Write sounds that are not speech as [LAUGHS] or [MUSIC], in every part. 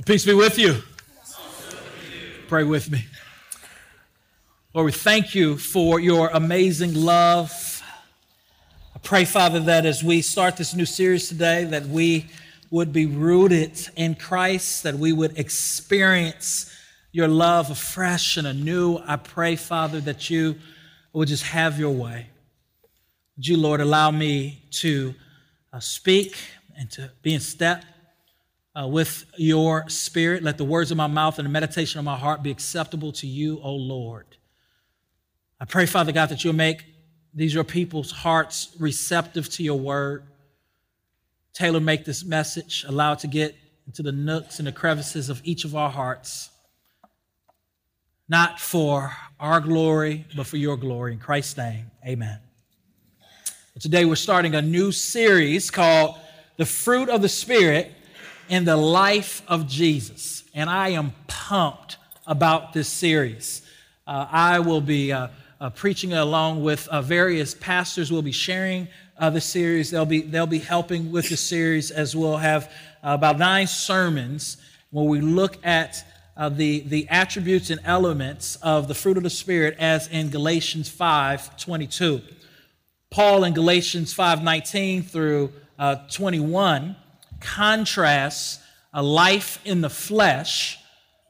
Well, peace be with you. Pray with me. Lord, we thank you for your amazing love. I pray, Father, that as we start this new series today, that we would be rooted in Christ, that we would experience your love afresh and anew. I pray, Father, that you would just have your way. Would you, Lord, allow me to uh, speak and to be in step uh, with your spirit. Let the words of my mouth and the meditation of my heart be acceptable to you, O Lord. I pray, Father God, that you'll make these your people's hearts receptive to your word. Taylor, make this message, allow it to get into the nooks and the crevices of each of our hearts, not for our glory, but for your glory. In Christ's name, amen. Today we're starting a new series called The Fruit of the Spirit in the life of Jesus. And I am pumped about this series. Uh, I will be uh, uh, preaching along with uh, various pastors. We'll be sharing uh, the series. They'll be, they'll be helping with the series as we'll have uh, about nine sermons where we look at the, the attributes and elements of the fruit of the Spirit as in Galatians 5 22. Paul in Galatians 5 19 through 21 contrasts a life in the flesh,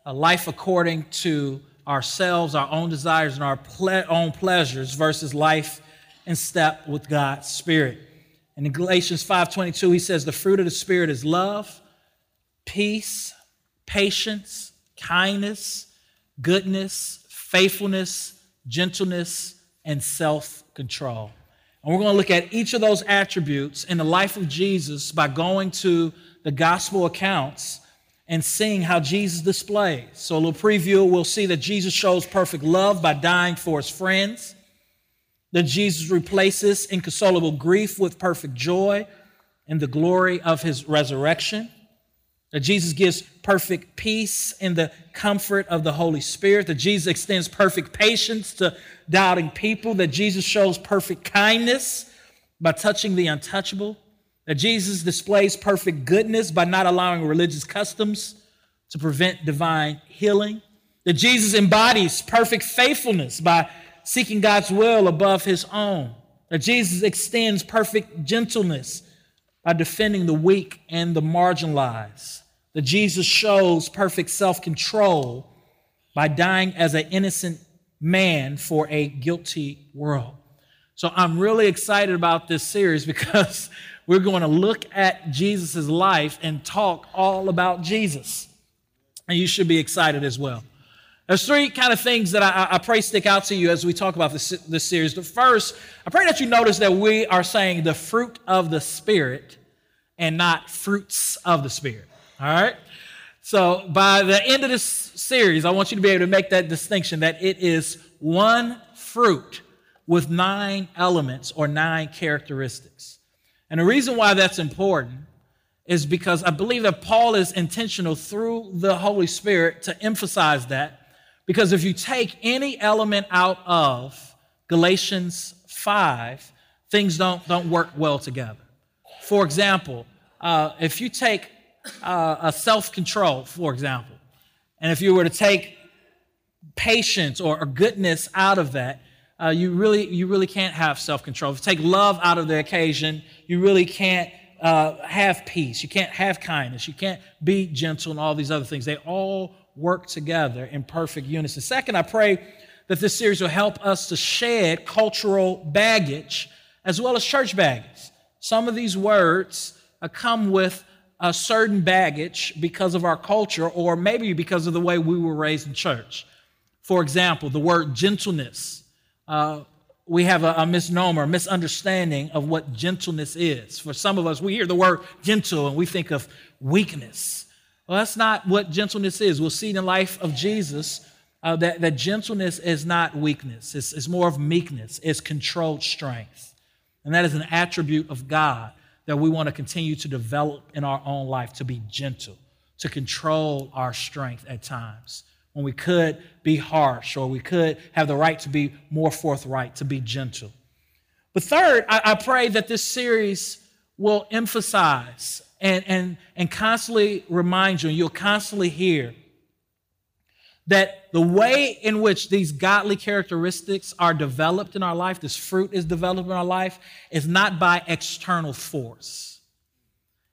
a life according to ourselves, our own desires, and our ple- own pleasures, versus life in step with God's Spirit. And in Galatians 5:22, he says, "The fruit of the Spirit is love, peace, patience, kindness, goodness, faithfulness, gentleness, and self-control." And we're going to look at each of those attributes in the life of Jesus by going to the gospel accounts and seeing how Jesus displays. So, a little preview we'll see that Jesus shows perfect love by dying for his friends, that Jesus replaces inconsolable grief with perfect joy in the glory of his resurrection that Jesus gives perfect peace in the comfort of the Holy Spirit, that Jesus extends perfect patience to doubting people, that Jesus shows perfect kindness by touching the untouchable, that Jesus displays perfect goodness by not allowing religious customs to prevent divine healing, that Jesus embodies perfect faithfulness by seeking God's will above his own, that Jesus extends perfect gentleness by defending the weak and the marginalized. That Jesus shows perfect self control by dying as an innocent man for a guilty world. So I'm really excited about this series [LAUGHS] because we're going to look at Jesus' life and talk all about Jesus. And you should be excited as well. There's three kind of things that I, I, pray stick out to you as we talk about this, this series. The first, I pray that you notice that we are saying the fruit of the Spirit and not fruits of the Spirit. All right? So by the end of this series, I want you to be able to make that distinction that it is one fruit with nine elements or nine characteristics. And the reason why that's important is because I believe that Paul is intentional through the Holy Spirit to emphasize that. Because if you take any element out of Galatians 5, things don't, don't work well together. For example, uh, if you take uh, a self control, for example, and if you were to take patience or, or goodness out of that, uh, you really you really can't have self control. If you take love out of the occasion, you really can't uh, have peace. You can't have kindness. You can't be gentle and all these other things. They all work together in perfect unison. Second, I pray that this series will help us to shed cultural baggage as well as church baggage. Some of these words uh, come with a certain baggage because of our culture or maybe because of the way we were raised in church. For example, the word gentleness. Uh, we have a, a misnomer, a misunderstanding of what gentleness is. For some of us, we hear the word gentle and we think of weakness. Well, that's not what gentleness is. We'll see in the life of Jesus uh, that, that gentleness is not weakness, it's, it's more of meekness, it's controlled strength. And that is an attribute of God that we want to continue to develop in our own life to be gentle, to control our strength at times. When we could be harsh or we could have the right to be more forthright, to be gentle. But third, I, I pray that this series will emphasize and, and, and constantly remind you, and you'll constantly hear that the way in which these godly characteristics are developed in our life, this fruit is developed in our life, is not by external force.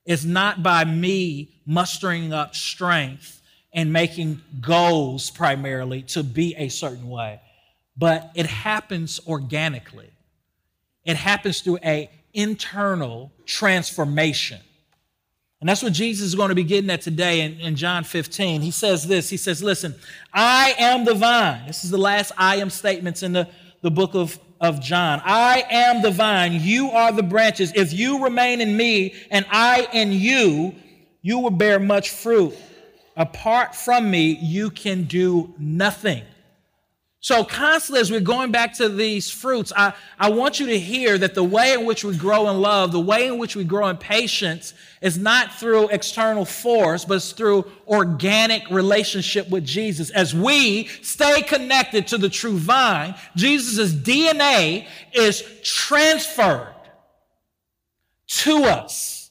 It's not by me mustering up strength and making goals primarily to be a certain way, but it happens organically. It happens through a internal transformation. And that's what Jesus is going to be getting at today in, in, John 15. He says this He says, Listen, I am the vine. This is the last I am statements in the, the book of, of John. I am the vine. You are the branches. If you remain in me and I in you, you will bear much fruit. Apart from me, you can do nothing. So, constantly, as we're going back to these fruits, I, I want you to hear that the way in which we grow in love, the way in which we grow in patience, is not through external force, but it's through organic relationship with Jesus. As we stay connected to the true vine, Jesus' DNA is transferred to us.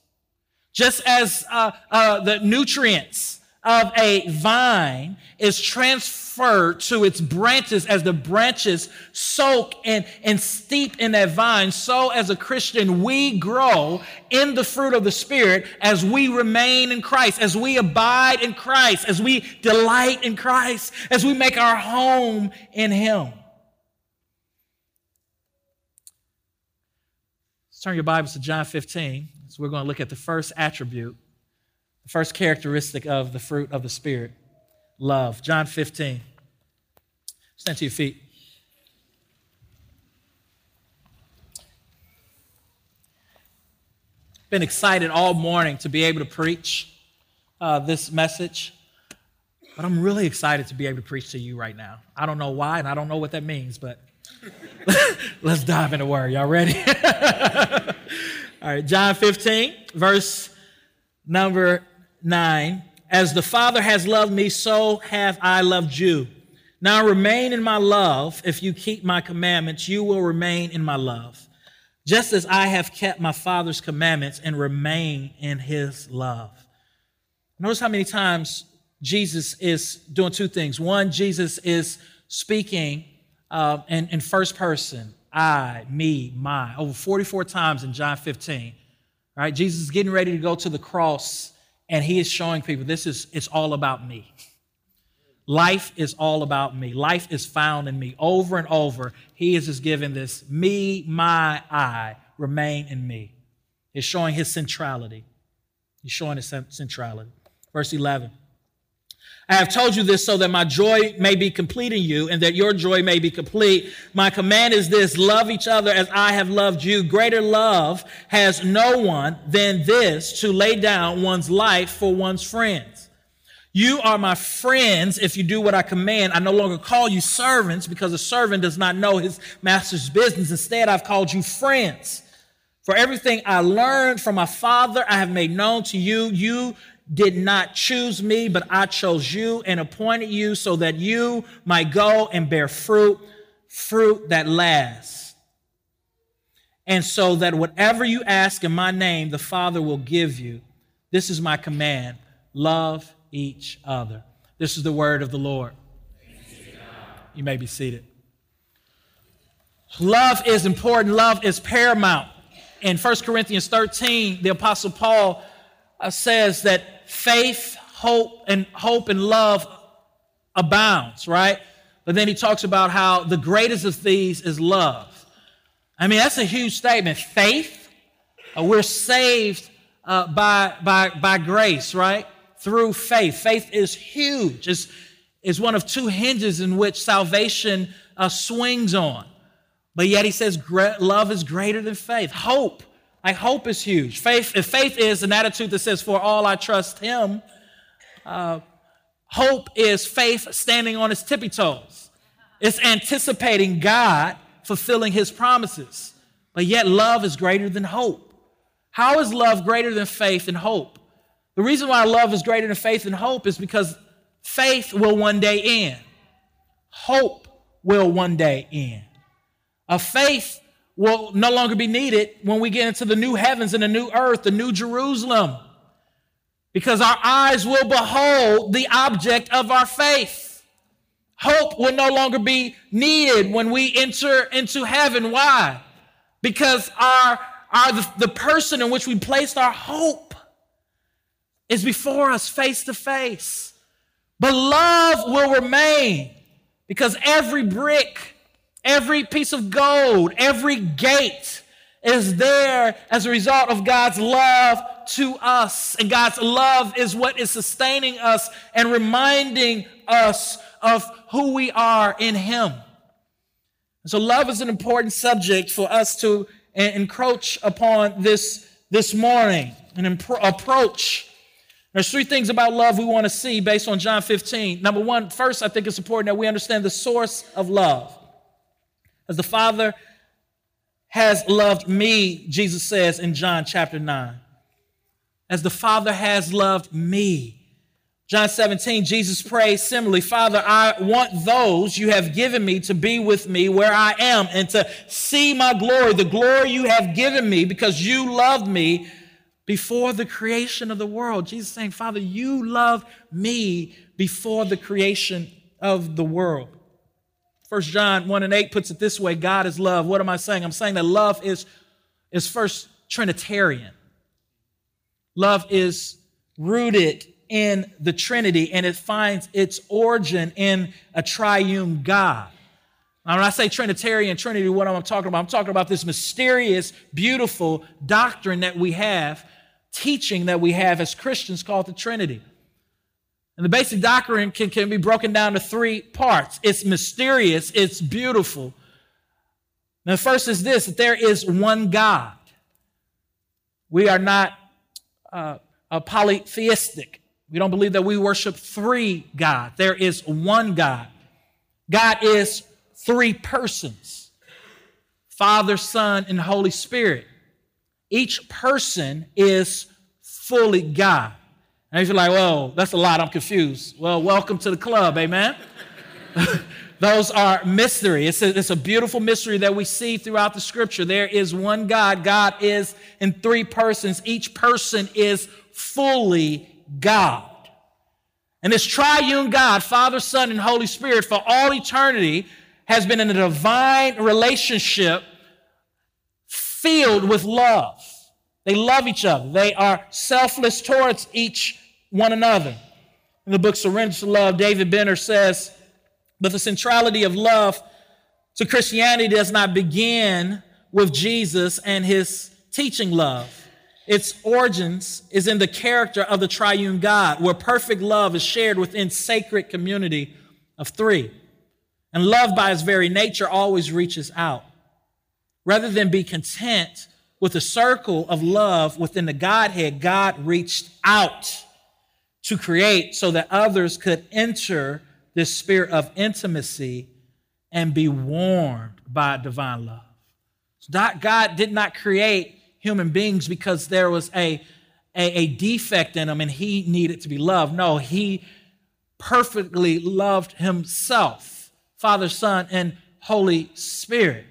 Just as uh, uh, the nutrients of a vine is transferred to its branches as the branches soak and, and steep in that vine. So, as a Christian, we grow in the fruit of the Spirit as we remain in Christ, as we abide in Christ, as we delight in Christ, as we make our home in Him. Let's turn your Bibles to John 15. So, we're going to look at the first attribute, the first characteristic of the fruit of the Spirit love. John 15. Stand to your feet. Been excited all morning to be able to preach uh, this message, but I'm really excited to be able to preach to you right now. I don't know why, and I don't know what that means, but [LAUGHS] let's dive into word. Y'all ready? [LAUGHS] all right, John 15, verse number 9. As the Father has loved me, so have I loved you. Now remain in my love. If you keep my commandments, you will remain in my love, just as I have kept my Father's commandments and remain in his love. Notice how many times Jesus is doing two things. One, Jesus is speaking uh, in, in first person I, me, my, over 44 times in John 15. Right? Jesus is getting ready to go to the cross, and he is showing people this is it's all about me. Life is all about me. Life is found in me. Over and over, he is just giving this me, my, I, remain in me. He's showing his centrality. He's showing his centrality. Verse 11. I have told you this so that my joy may be complete in you and that your joy may be complete. My command is this love each other as I have loved you. Greater love has no one than this to lay down one's life for one's friends. You are my friends if you do what I command. I no longer call you servants because a servant does not know his master's business. Instead, I've called you friends. For everything I learned from my Father, I have made known to you. You did not choose me, but I chose you and appointed you so that you might go and bear fruit, fruit that lasts. And so that whatever you ask in my name, the Father will give you. This is my command love each other. This is the word of the Lord. You may be seated. Love is important, love is paramount. In 1 Corinthians 13, the Apostle Paul uh, says that faith, hope, and hope and love abounds, right? But then he talks about how the greatest of these is love. I mean, that's a huge statement. Faith, uh, we're saved uh, by, by, by grace, right? through faith. Faith is huge, it's, it's one of two hinges in which salvation uh, swings on. But yet he says love is greater than faith. Hope, like hope is huge. Faith, if faith is an attitude that says, for all I trust him, uh, hope is faith standing on its tippy toes. It's anticipating God fulfilling his promises. But yet love is greater than hope. How is love greater than faith and hope? The reason why love is greater than faith and hope is because faith will one day end. Hope will one day end. A faith will no longer be needed when we get into the new heavens and the new earth, the new Jerusalem. because our eyes will behold the object of our faith. Hope will no longer be needed when we enter into heaven. Why? Because our, our the, the person in which we placed our hope is before us face to face. But love will remain because every brick, every piece of gold, every gate is there as a result of God's love to us. And God's love is what is sustaining us and reminding us of who we are in Him. So, love is an important subject for us to encroach upon this, this morning, an approach. There's three things about love we want to see based on John 15. Number one, first, I think it's important that we understand the source of love. As the Father has loved me, Jesus says in John chapter 9 as the Father has loved me. John 17, Jesus prays similarly, Father, I want those you have given me to be with me where I am and to see my glory, the glory you have given me because you loved me before the creation of the world. Jesus saying, Father, you love me before the creation of the world. First John 1 and 8 puts it this way God is love. What am I saying? I'm saying that love is, is first Trinitarian. Love is rooted in the Trinity and it finds its origin in a triune God. Now, when I say Trinitarian Trinity, what am I talking about? I'm talking about this mysterious, beautiful doctrine that we have, teaching that we have as Christians called the Trinity. And the basic doctrine can, can be broken down to three parts it's mysterious, it's beautiful. Now, the first is this that there is one God. We are not uh, polytheistic. We don't believe that we worship three God. There is one God. God is three persons Father, Son, and Holy Spirit. Each person is fully God. And you're like, well, that's a lot, I'm confused. Well, welcome to the club, amen? [LAUGHS] Those are mystery. It's a, it's a beautiful mystery that we see throughout the scripture. There is one God. God is in three persons. Each person is fully God. And this triune God, Father, Son, and Holy Spirit, for all eternity, has been in a divine relationship filled with love. They love each other, they are selfless towards each one another. In the book Surrender to Love, David Benner says, but the centrality of love to Christianity does not begin with Jesus and his teaching love. Its origins is in the character of the triune God, where perfect love is shared within sacred community of three. And love by its very nature always reaches out. Rather than be content with a circle of love within the Godhead, God reached out to create so that others could enter this spirit of intimacy and be warmed by divine love. God did not create human beings because there was a, a, a defect in them and he needed to be loved. No, he perfectly loved himself, Father, Son, and Holy Spirit.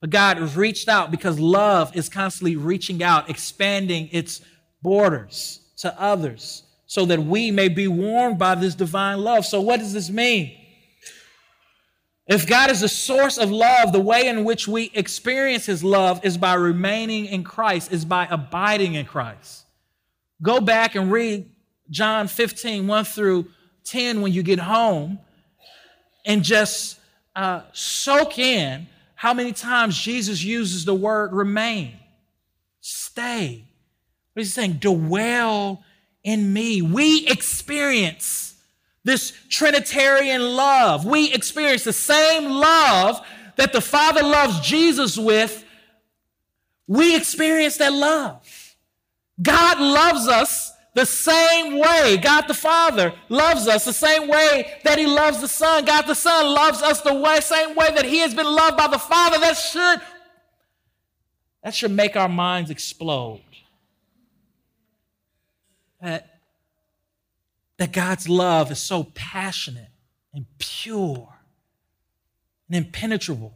But God reached out because love is constantly reaching out, expanding its borders to others so that we may be warmed by this divine love. So, what does this mean? If God is the source of love, the way in which we experience His love is by remaining in Christ, is by abiding in Christ. Go back and read John 15, 1 through 10 when you get home, and just uh, soak in how many times Jesus uses the word remain, stay. What is he saying? Dwell in me. We experience this Trinitarian love. We experience the same love that the Father loves Jesus with. We experience that love. God loves us the same way. God the Father loves us the same way that He loves the Son. God the Son loves us the way, same way that He has been loved by the Father. That should, that should make our minds explode that, that God's love is so passionate and pure and impenetrable.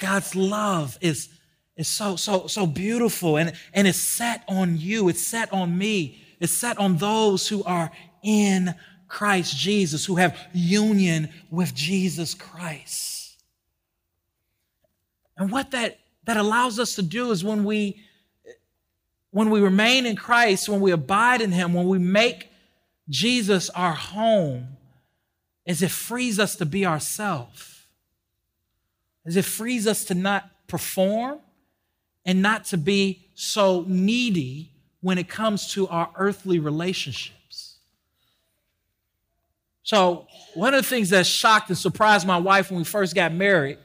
God's love is, is so, so, so beautiful and, and it's set on you, it's set on me, it's set on those who are in Christ Jesus, who have union with Jesus Christ. And what that, that allows us to do is when we when we remain in Christ, when we abide in Him, when we make Jesus our home, is it frees us to be ourselves. As it frees us to not perform and not to be so needy when it comes to our earthly relationships. So, one of the things that shocked and surprised my wife when we first got married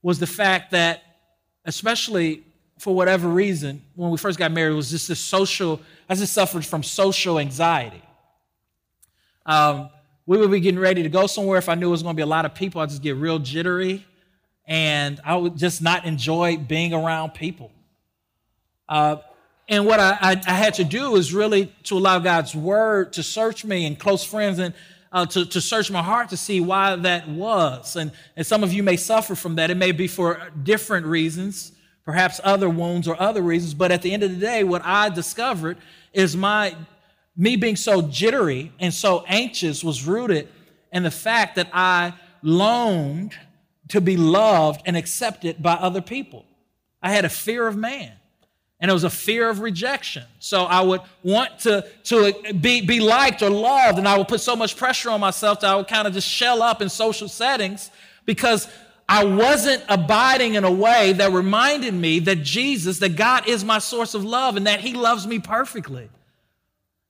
was the fact that, especially for whatever reason, when we first got married, was just this social, I just suffered from social anxiety. Um, we would be getting ready to go somewhere. If I knew it was going to be a lot of people, I'd just get real jittery and I would just not enjoy being around people. Uh, and what I, I, I, had to do is really to allow God's word to search me and close friends and uh, to, to search my heart to see why that was. And, and some of you may suffer from that. It may be for different reasons perhaps other wounds or other reasons. But at the end of the day, what I discovered is my me being so jittery and so anxious was rooted in the fact that I longed to be loved and accepted by other people. I had a fear of man. And it was a fear of rejection. So I would want to, to be, be liked or loved, and I would put so much pressure on myself that I would kind of just shell up in social settings because I wasn't abiding in a way that reminded me that Jesus, that God is my source of love and that He loves me perfectly.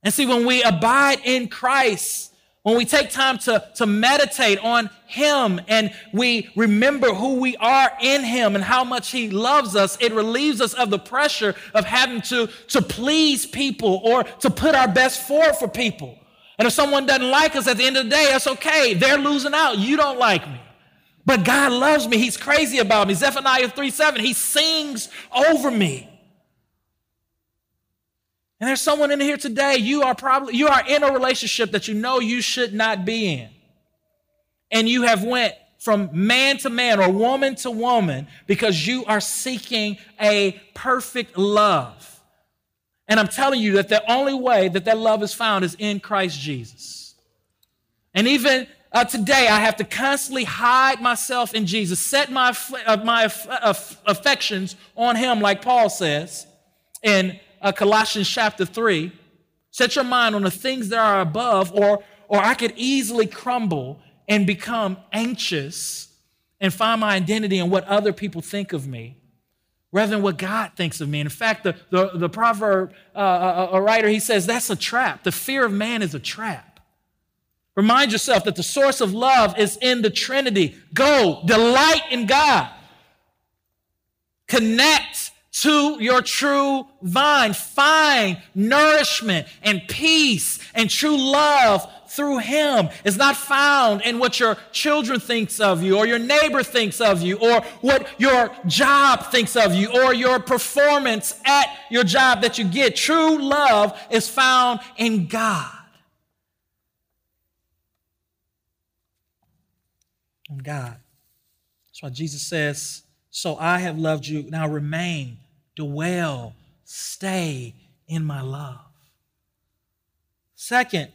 And see, when we abide in Christ, when we take time to, to meditate on Him and we remember who we are in Him and how much He loves us, it relieves us of the pressure of having to, to please people or to put our best forward for people. And if someone doesn't like us at the end of the day, that's okay. They're losing out. You don't like me. But God loves me. He's crazy about me. Zephaniah 3 7, he sings over me. And there's someone in here today, you are probably you are in a relationship that you know you should not be in. And you have went from man to man or woman to woman because you are seeking a perfect love. And I'm telling you that the only way that that love is found is in Christ Jesus. And even uh, today, I have to constantly hide myself in Jesus, set my, uh, my uh, affections on Him, like Paul says in uh, Colossians chapter 3. Set your mind on the things that are above, or, or I could easily crumble and become anxious and find my identity in what other people think of me rather than what God thinks of me. in fact, the, the, the proverb uh, uh, a writer, he says that's a trap. The fear of man is a trap. Remind yourself that the source of love is in the Trinity. Go, delight in God. Connect to your true vine. Find nourishment and peace and true love through him is not found in what your children thinks of you or your neighbor thinks of you or what your job thinks of you or your performance at your job that you get. True love is found in God. On God. That's why Jesus says, So I have loved you. Now remain, dwell, stay in my love. Second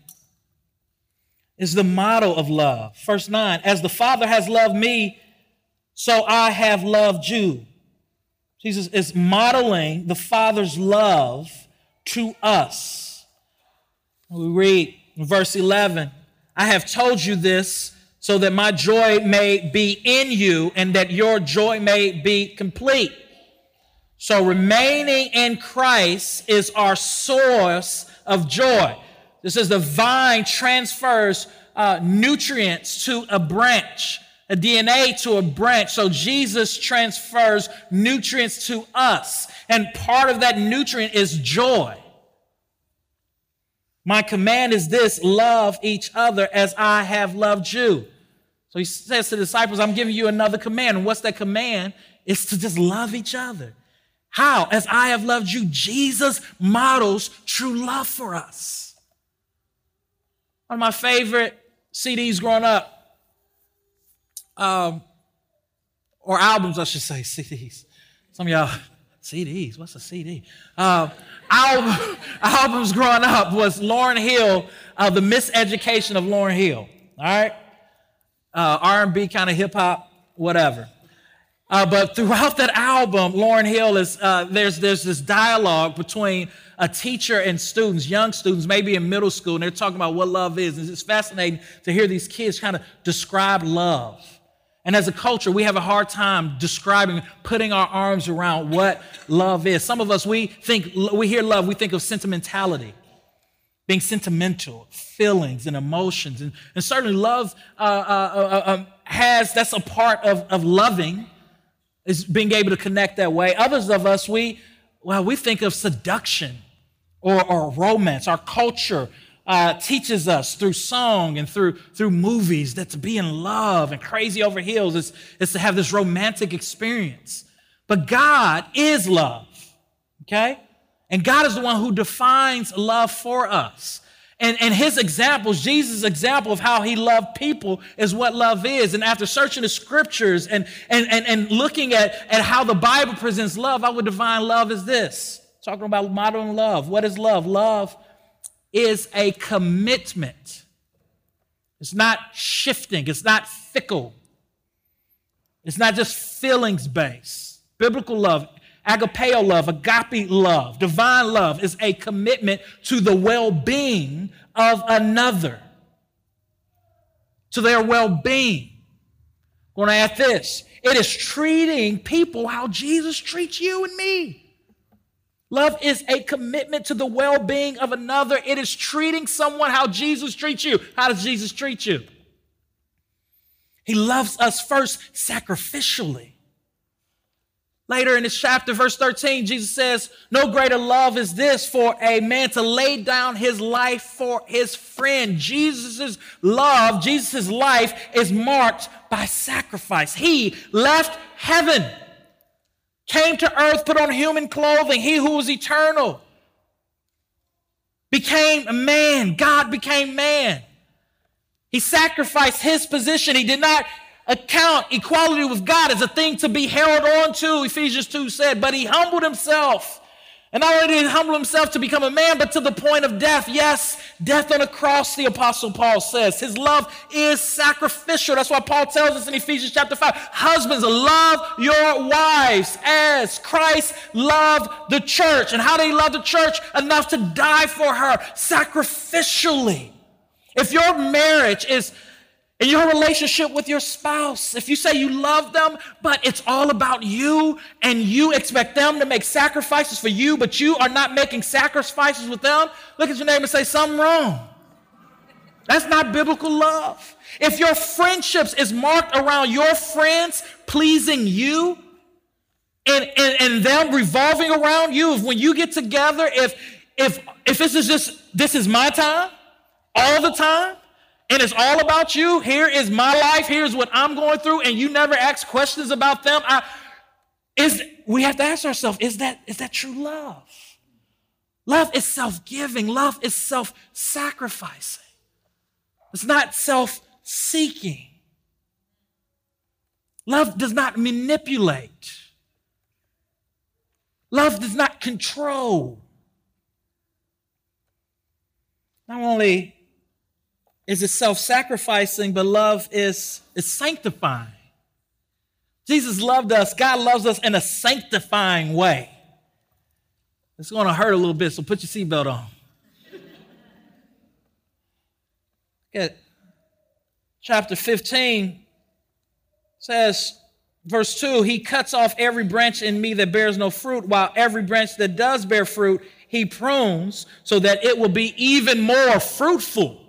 is the model of love. Verse 9, as the Father has loved me, so I have loved you. Jesus is modeling the Father's love to us. We read verse 11, I have told you this so that my joy may be in you and that your joy may be complete. So remaining in Christ is our source of joy. This is the vine transfers uh, nutrients to a branch, a DNA to a branch. So Jesus transfers nutrients to us. And part of that nutrient is joy. My command is this love each other as I have loved you. So he says to the disciples, I'm giving you another command. And what's that command? It's to just love each other. How? As I have loved you. Jesus models true love for us. One of my favorite CDs growing up, um, or albums, I should say, [LAUGHS] CDs. Some of y'all, CDs, what's a CD? Uh, album, [LAUGHS] albums growing up was Lauryn Hill, uh, The Miseducation of Lauryn Hill. All right? Uh, R&B kind of hip hop, whatever. Uh, but throughout that album, Lauryn Hill is uh, there's there's this dialogue between a teacher and students, young students, maybe in middle school, and they're talking about what love is. And it's fascinating to hear these kids kind of describe love. And as a culture, we have a hard time describing, putting our arms around what love is. Some of us, we think, we hear love, we think of sentimentality, being sentimental, feelings and emotions. And, and certainly love uh, uh, uh, uh um, has, that's a part of, of loving, is being able to connect that way. Others of us, we, well, we think of seduction or, or romance. Our culture uh, teaches us through song and through, through movies that to be in love and crazy over heels is, is to have this romantic experience. But God is love, okay? And God is the one who defines love for us. And, and his examples, Jesus' example of how he loved people is what love is. And after searching the scriptures and, and, and, and looking at, at how the Bible presents love, I would define love as this. Talking about modern love. What is love? Love is a commitment. It's not shifting, it's not fickle, it's not just feelings based. Biblical love, agapeo love, agape love, divine love is a commitment to the well being of another, to their well being. Going to add this it is treating people how Jesus treats you and me. Love is a commitment to the well being of another. It is treating someone how Jesus treats you. How does Jesus treat you? He loves us first sacrificially. Later in this chapter, verse 13, Jesus says, No greater love is this for a man to lay down his life for his friend. Jesus' love, Jesus' life is marked by sacrifice. He left heaven came to earth, put on human clothing, he who was eternal became a man. God became man. He sacrificed his position. He did not account equality with God as a thing to be held on to, Ephesians 2 said, but he humbled himself and not only did he humble himself to become a man, but to the point of death. Yes, death on a cross, the Apostle Paul says. His love is sacrificial. That's why Paul tells us in Ephesians chapter 5 Husbands, love your wives as Christ loved the church. And how did he love the church? Enough to die for her sacrificially. If your marriage is in your relationship with your spouse, if you say you love them, but it's all about you and you expect them to make sacrifices for you, but you are not making sacrifices with them, look at your neighbor and say, something wrong. That's not biblical love. If your friendships is marked around your friends pleasing you and, and, and them revolving around you, if when you get together, if if if this is just this is my time all the time, and it's all about you. Here is my life. Here's what I'm going through, and you never ask questions about them. I, is we have to ask ourselves: Is that is that true love? Love is self-giving. Love is self-sacrificing. It's not self-seeking. Love does not manipulate. Love does not control. Not only is it self-sacrificing, but love is, is sanctifying. Jesus loved us. God loves us in a sanctifying way. It's going to hurt a little bit, so put your seatbelt on. Chapter 15 says, verse 2 He cuts off every branch in me that bears no fruit, while every branch that does bear fruit, He prunes so that it will be even more fruitful.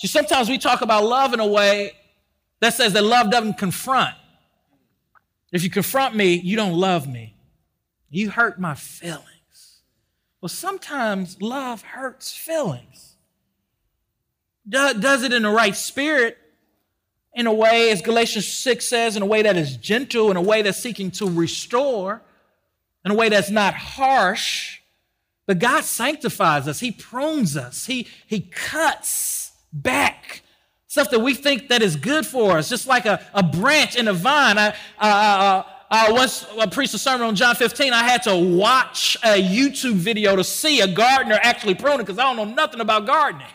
See, sometimes we talk about love in a way that says that love doesn't confront. If you confront me, you don't love me. You hurt my feelings. Well, sometimes love hurts feelings. Does it in the right spirit, in a way, as Galatians 6 says, in a way that is gentle, in a way that's seeking to restore, in a way that's not harsh. But God sanctifies us, He prunes us, He, he cuts back. Stuff that we think that is good for us, just like a, a branch in a vine. I, once I preached a sermon on John 15, I had to watch a YouTube video to see a gardener actually pruning because I don't know nothing about gardening.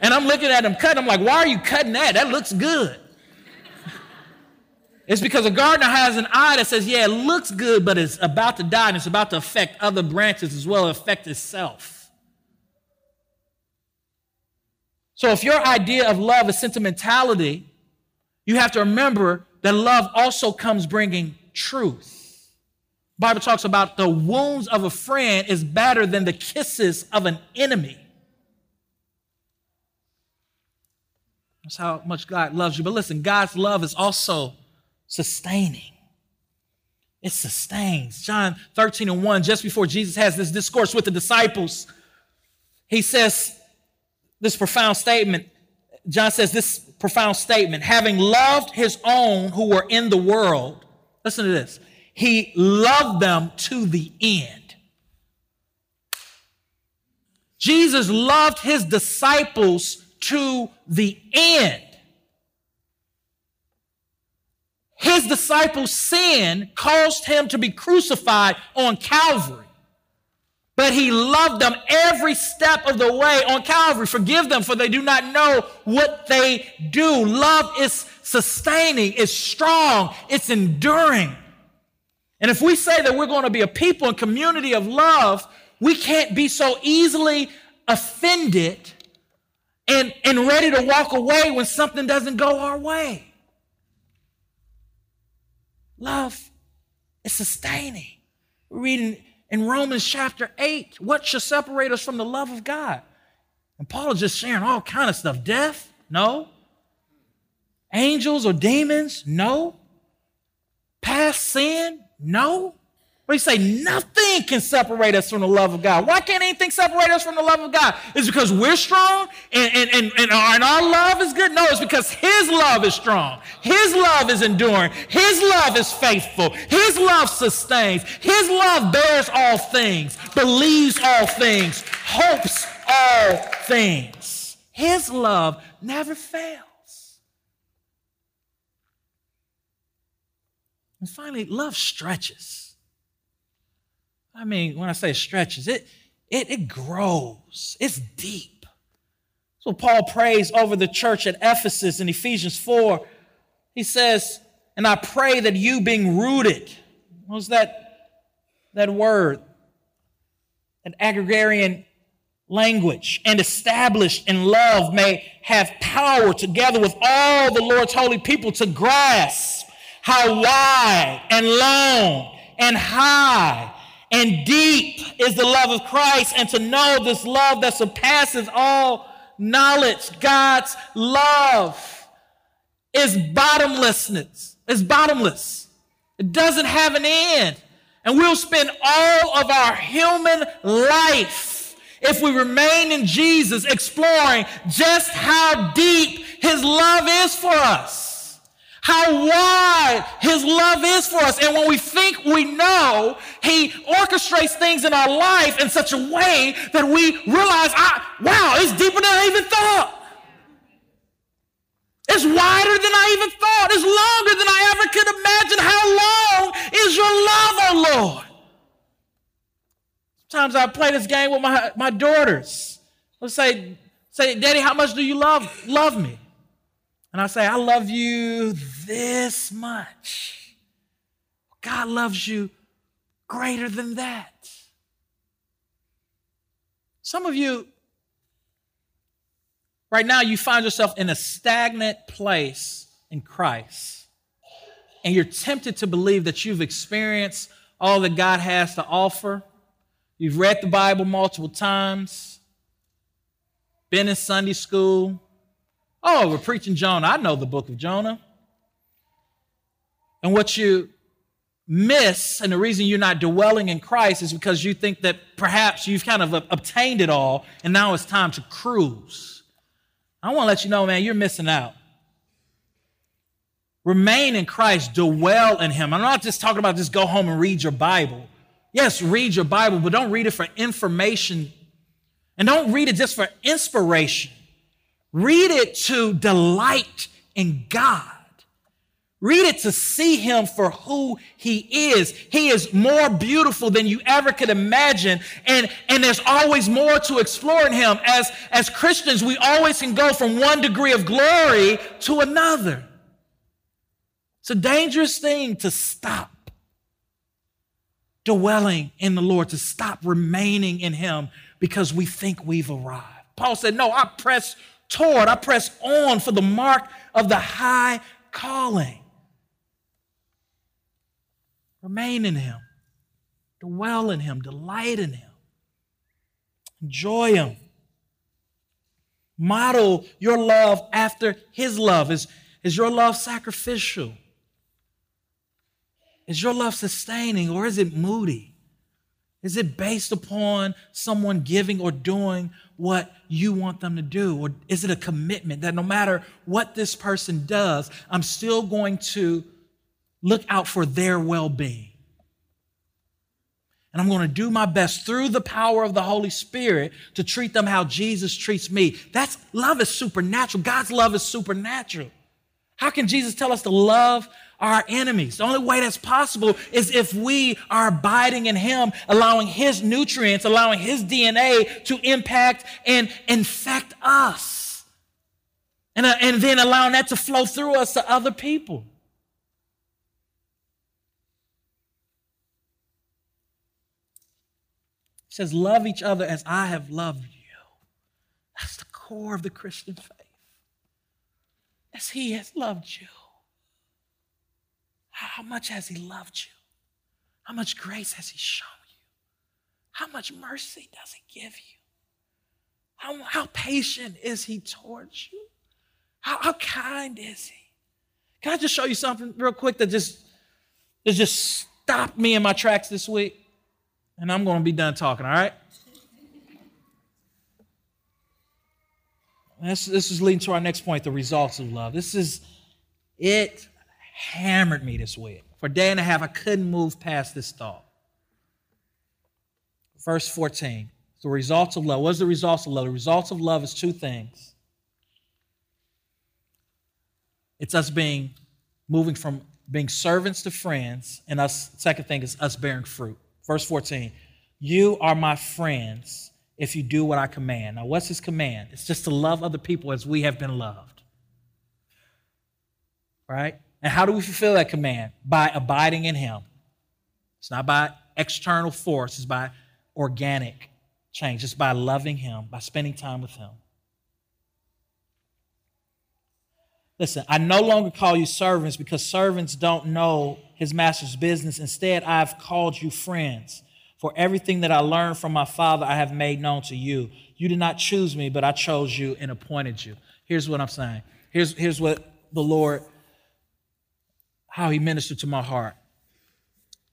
And I'm looking at him cutting. I'm like, why are you cutting that? That looks good. It's because a gardener has an eye that says, yeah, it looks good, but it's about to die and it's about to affect other branches as well affect itself. So if your idea of love is sentimentality, you have to remember that love also comes bringing truth. Bible talks about the wounds of a friend is better than the kisses of an enemy. That's how much God loves you. But listen, God's love is also sustaining. It sustains. John 13 and 1, just before Jesus has this discourse with the disciples, he says this profound statement. John says this profound statement having loved his own who were in the world, listen to this, he loved them to the end. Jesus loved his disciples to the end. His disciples' sin caused him to be crucified on Calvary. But he loved them every step of the way on Calvary. Forgive them, for they do not know what they do. Love is sustaining, it's strong, it's enduring. And if we say that we're going to be a people and community of love, we can't be so easily offended and, and ready to walk away when something doesn't go our way. Love is sustaining. We're reading in Romans chapter 8, what shall separate us from the love of God? And Paul is just sharing all kind of stuff. Death? No. Angels or demons? No. Past sin? No. But he say nothing can separate us from the love of God. Why can't anything separate us from the love of God? It's because we're strong and, and, and, and, our, and our love is good? No, it's because his love is strong. His love is enduring. His love is faithful. His love sustains. His love bears all things, believes all things, hopes all things. His love never fails. And finally, love stretches. I mean, when I say stretches, it, it, it grows, it's deep. So Paul prays over the church at Ephesus in Ephesians 4. He says, And I pray that you being rooted, what was that, that word? An agrarian language and established in love may have power together with all the Lord's holy people to grasp how wide and long and high and deep is the love of Christ, and to know this love that surpasses all knowledge. God's love is bottomlessness. It's bottomless. It doesn't have an end. And we'll spend all of our human life if we remain in Jesus exploring just how deep his love is for us how wide his love is for us. And when we think we know, he orchestrates things in our life in such a way that we realize, wow, it's deeper than I even thought. It's wider than I even thought. It's longer than I ever could imagine. How long is your love, oh Lord? Sometimes I play this game with my, my daughters. Let's say, say, Daddy, how much do you love, love me? and I say, I love you this much, God loves you greater than that. Some of you, right now, you find yourself in a stagnant place in Christ, and you're tempted to believe that you've experienced all that God has to offer. You've read the Bible multiple times, been in Sunday school, Oh, we're preaching Jonah. I know the book of Jonah. And what you miss, and the reason you're not dwelling in Christ is because you think that perhaps you've kind of uh, obtained it all and now it's time to cruise. I want to let you know, man, you're missing out. Remain in Christ, dwell in Him. I'm not just talking about just go home and read your Bible. Yes, read your Bible, but don't read it for information and don't read it just for inspiration. Read it to delight in God. Read it to see him for who he is. He is more beautiful than you ever could imagine. And, and there's always more to explore in him. As, as Christians, we always can go from one degree of glory to another. It's a dangerous thing to stop dwelling in the Lord, to stop remaining in him because we think we've arrived. Paul said, No, I press toward, I press on for the mark of the high calling. Remain in Him, dwell in Him, delight in Him, enjoy Him. Model your love after His love. Is, is your love sacrificial? Is your love sustaining or is it moody? Is it based upon someone giving or doing what you want them to do? Or is it a commitment that no matter what this person does, I'm still going to look out for their well being. And I'm going to do my best through the power of the Holy Spirit to treat them how Jesus treats me. That's love is supernatural. God's love is supernatural. How can Jesus tell us to love our enemies? The only way that's possible is if we are abiding in Him, allowing His nutrients, allowing His DNA to impact and infect us. And, uh, and then allowing that to flow through us to other people. Says, Love each other as I have loved you. That's the core of the Christian faith. As He has loved you. How much has He loved you? How much grace has He shown you? How much mercy does He give you? How, how patient is He towards you? How, how kind is He? Can I just show you something real quick that just, that just stopped me in my tracks this week? And I'm going to be done talking, all right? This, this is leading to our next point the results of love. This is, it hammered me this week. For a day and a half, I couldn't move past this thought. Verse 14, the results of love. What's the results of love? The results of love is two things it's us being, moving from being servants to friends, and us, second thing is us bearing fruit. Verse 14, you are my friends if you do what I command. Now, what's his command? It's just to love other people as we have been loved. Right? And how do we fulfill that command? By abiding in him. It's not by external force, it's by organic change. It's by loving him, by spending time with him. Listen, I no longer call you servants because servants don't know his master's business. Instead, I've called you friends. For everything that I learned from my Father, I have made known to you. You did not choose me, but I chose you and appointed you. Here's what I'm saying. Here's, here's what the Lord, how he ministered to my heart.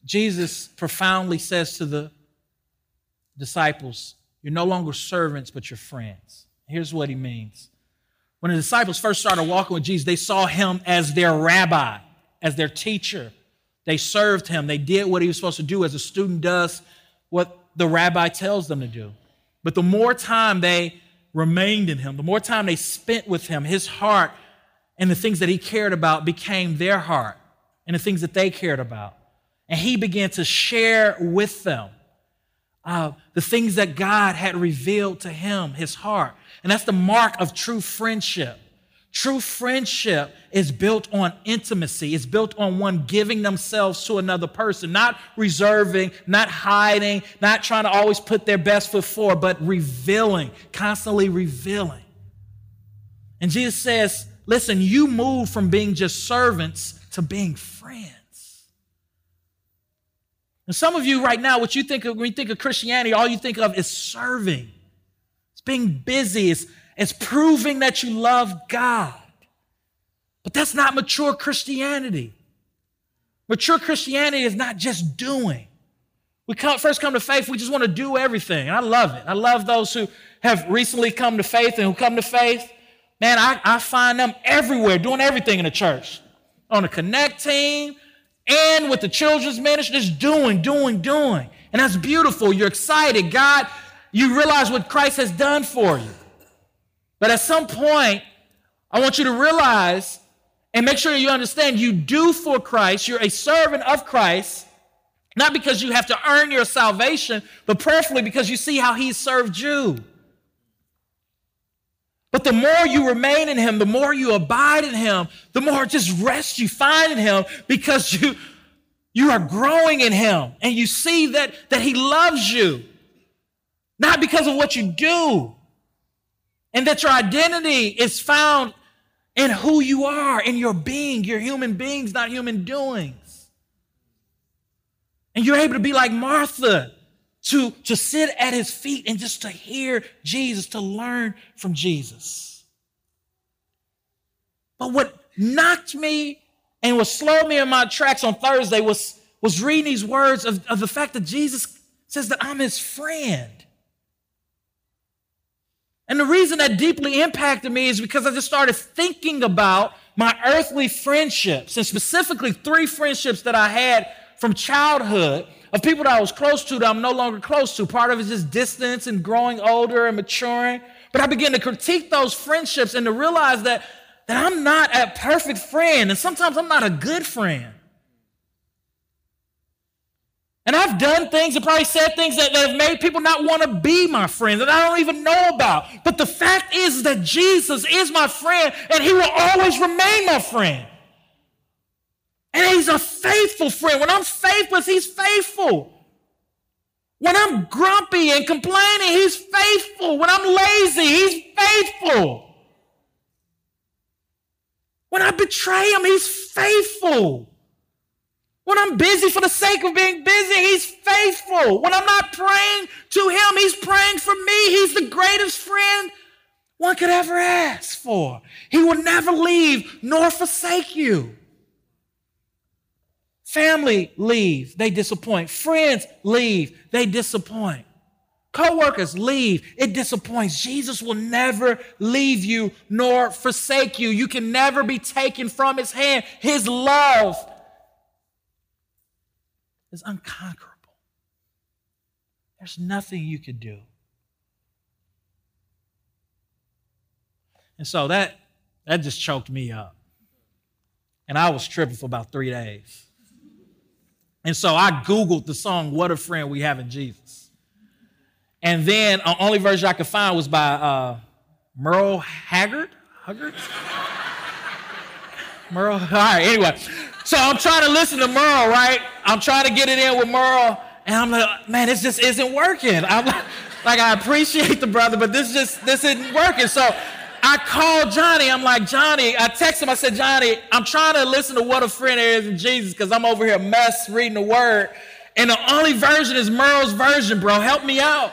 Jesus profoundly says to the disciples, You're no longer servants, but you're friends. Here's what he means when the disciples first started walking with Jesus, they saw him as their rabbi, as their teacher. They served him. They did what he was supposed to do as a student does what the rabbi tells them to do. But the more time they remained in him, the more time they spent with him, his heart and the things that he cared about became their heart and the things that they cared about. And he began to share with them uh, the things that God had revealed to him, his heart. And that's the mark of true friendship. True friendship is built on intimacy. It's built on one giving themselves to another person, not reserving, not hiding, not trying to always put their best foot forward, but revealing, constantly revealing. And Jesus says, listen, you move from being just servants to being friends. And some of you right now, what you think of when you think of Christianity, all you think of is serving It's being busy, it's, it's proving that you love God. But that's not mature Christianity. Mature Christianity is not just doing. We come, first come to faith, we just want to do everything. And I love it. I love those who have recently come to faith and who come to faith. Man, I, I find them everywhere doing everything in the church. On the connect team and with the children's ministry, just doing, doing, doing. And that's beautiful. You're excited. God you realize what Christ has done for you. But at some point, I want you to realize And make sure you understand you do for Christ. You're a servant of Christ, not because you have to earn your salvation, but prayerfully because you see how he served you. But the more you remain in him, the more you abide in him, the more just rest you find in him because you, you are growing in him and you see that, that he loves you, not because of what you do, and that your identity is found in who you are, in your being. You're human beings, not human doings. And you're able to be like Martha, to, to sit at his feet and just to hear Jesus, to learn from Jesus. But what knocked me and what slowed me in my tracks on Thursday was, was reading these words of, of the fact that Jesus says that I'm his friend. And the reason that deeply impacted me is because I just started thinking about my earthly friendships, and specifically three friendships that I had from childhood of people that I was close to that I'm no longer close to. Part of it is just distance and growing older and maturing. But I began to critique those friendships and to realize that, that I'm not a perfect friend, and sometimes I'm not a good friend. And I've done things and probably said things that, that have made people not want to be my friend that I don't even know about. But the fact is that Jesus is my friend and he will always remain my friend. And he's a faithful friend. When I'm faithless, he's faithful. When I'm grumpy and complaining, he's faithful. When I'm lazy, he's faithful. When I betray him, he's faithful. When I'm busy for the sake of being busy, he's faithful. When I'm not praying to him, he's praying for me. He's the greatest friend one could ever ask for. He will never leave nor forsake you. Family leave, they disappoint. Friends leave, they disappoint. Co-workers leave, it disappoints. Jesus will never leave you nor forsake you. You can never be taken from his hand. His love is unconquerable. There's nothing you could do. And so that that just choked me up. And I was tripping for about three days. And so I Googled the song What a Friend We Have in Jesus. And then the only version I could find was by uh, Merle Haggard. Haggard? [LAUGHS] Merle? All right, anyway. So I'm trying to listen to Merle, right? I'm trying to get it in with Merle. And I'm like, man, this just isn't working. I'm like, [LAUGHS] like I appreciate the brother, but this just this isn't working. So I called Johnny. I'm like, Johnny, I texted him. I said, Johnny, I'm trying to listen to what a friend is in Jesus because I'm over here mess reading the word. And the only version is Merle's version, bro. Help me out.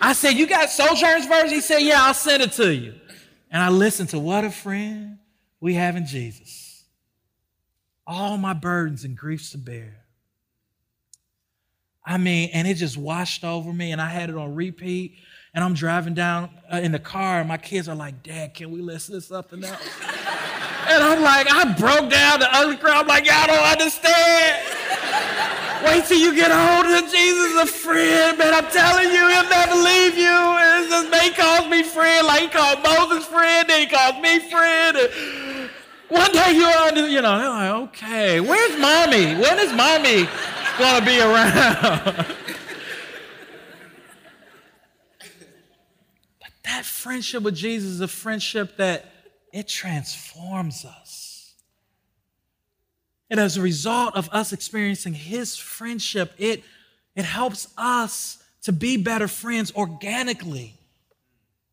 I said, You got Sojourn's version? He said, Yeah, I'll send it to you. And I listened to what a friend we have in Jesus. All my burdens and griefs to bear. I mean, and it just washed over me, and I had it on repeat and I'm driving down uh, in the car, and my kids are like, Dad, can we listen to something else? and I'm like, I broke down the ugly crowd. I'm like, y'all don't understand. [LAUGHS] Wait till you get hold of Jesus, a friend, man. I'm telling you, he'll never leave you. And it's just, he calls me friend, like he called Moses friend, then he calls me friend. And one day you're under, you know, they're like, okay, where's mommy? When is mommy gonna be around? But that friendship with Jesus is a friendship that it transforms us. And as a result of us experiencing his friendship, it, it helps us to be better friends organically.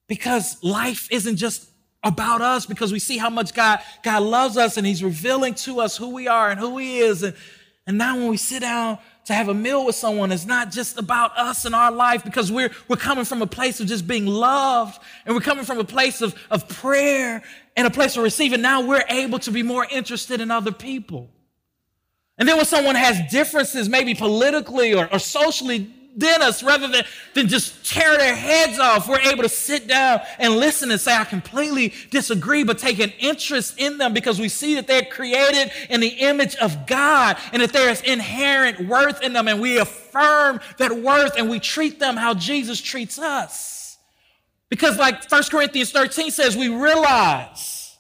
Because life isn't just about us, because we see how much God, God loves us and he's revealing to us who we are and who he is. And, and now when we sit down to have a meal with someone it's not just about us and our life because we're, we're coming from a place of just being loved and we're coming from a place of, of prayer and a place of receiving. Now we're able to be more interested in other people. And then when someone has differences, maybe politically or, or socially, than us rather than, than just tear their heads off. We're able to sit down and listen and say, I completely disagree, but take an interest in them because we see that they're created in the image of God and that there is inherent worth in them. And we affirm that worth and we treat them how Jesus treats us. Because, like 1 Corinthians 13 says, we realize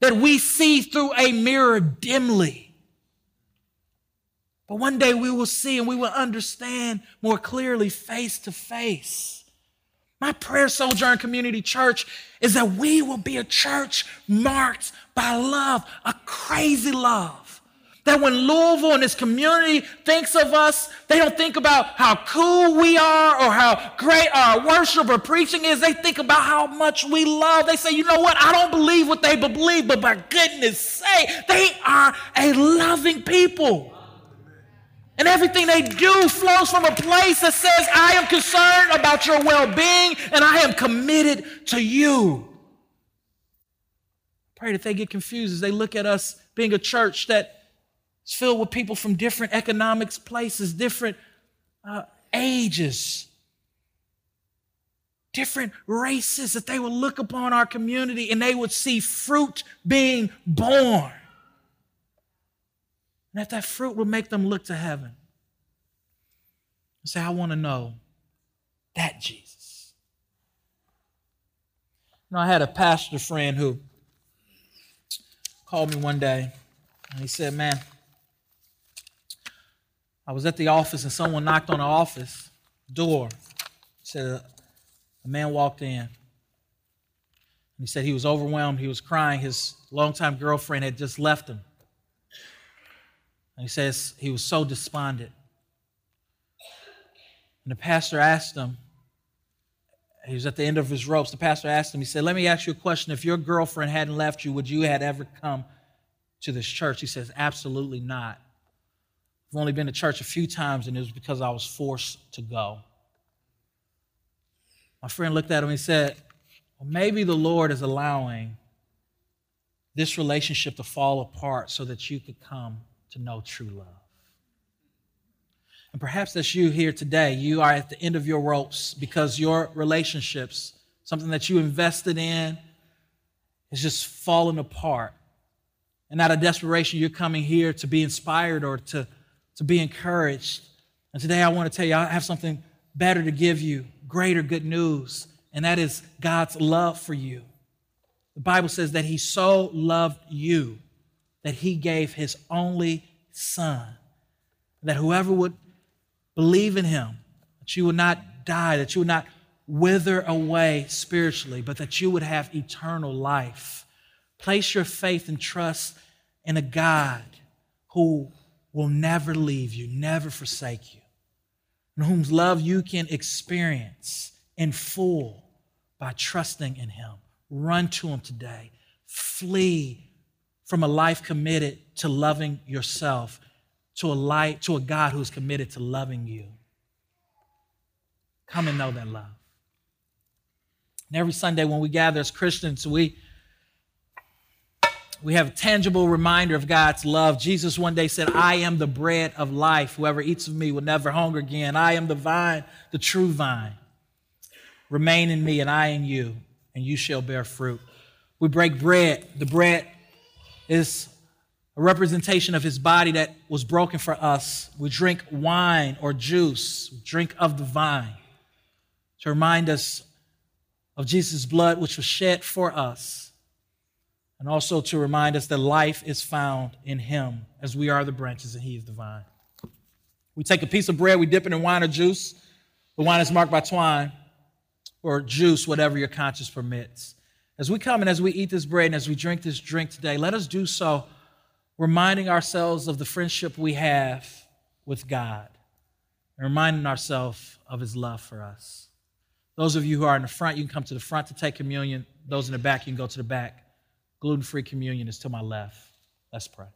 that we see through a mirror dimly. But one day we will see and we will understand more clearly face to face. My prayer, Sojourn Community Church, is that we will be a church marked by love, a crazy love. That when Louisville and this community thinks of us, they don't think about how cool we are or how great our worship or preaching is. They think about how much we love. They say, you know what? I don't believe what they believe, but by goodness sake, they are a loving people. And everything they do flows from a place that says, I am concerned about your well being and I am committed to you. Pray that they get confused as they look at us being a church that is filled with people from different economics places, different uh, ages, different races, that they would look upon our community and they would see fruit being born. And that that fruit would make them look to heaven and say, I want to know that Jesus. You know, I had a pastor friend who called me one day and he said, Man, I was at the office and someone knocked on the office door. He Said a, a man walked in. And he said he was overwhelmed. He was crying. His longtime girlfriend had just left him. And he says he was so despondent. And the pastor asked him, he was at the end of his ropes. The pastor asked him, he said, Let me ask you a question. If your girlfriend hadn't left you, would you have ever come to this church? He says, Absolutely not. I've only been to church a few times, and it was because I was forced to go. My friend looked at him and said, well, maybe the Lord is allowing this relationship to fall apart so that you could come to know true love. And perhaps that's you here today. You are at the end of your ropes because your relationships, something that you invested in, is just falling apart. And out of desperation, you're coming here to be inspired or to to be encouraged. And today I want to tell you, I have something better to give you, greater good news, and that is God's love for you. The Bible says that He so loved you that He gave His only Son, that whoever would believe in Him, that you would not die, that you would not wither away spiritually, but that you would have eternal life. Place your faith and trust in a God who will never leave you, never forsake you, and whose love you can experience in full by trusting in Him. Run to Him today. Flee from a life committed to loving yourself to a light to a God who's committed to loving you. Come and know that love. And every Sunday when we gather as Christians, we we have a tangible reminder of God's love. Jesus one day said, I am the bread of life. Whoever eats of me will never hunger again. I am the vine, the true vine. Remain in me, and I in you, and you shall bear fruit. We break bread. The bread is a representation of his body that was broken for us. We drink wine or juice, drink of the vine, to remind us of Jesus' blood, which was shed for us and also to remind us that life is found in Him, as we are the branches and He is the vine. We take a piece of bread, we dip it in wine or juice. The wine is marked by twine, or juice, whatever your conscience permits. As we come and as we eat this bread and as we drink this drink today, let us do so reminding ourselves of the friendship we have with God and reminding ourselves of His love for us. Those of you who are in the front, you can come to the front to take communion. Those in the back, you can go to the back. Gluten free communion is to my left. Let's pray.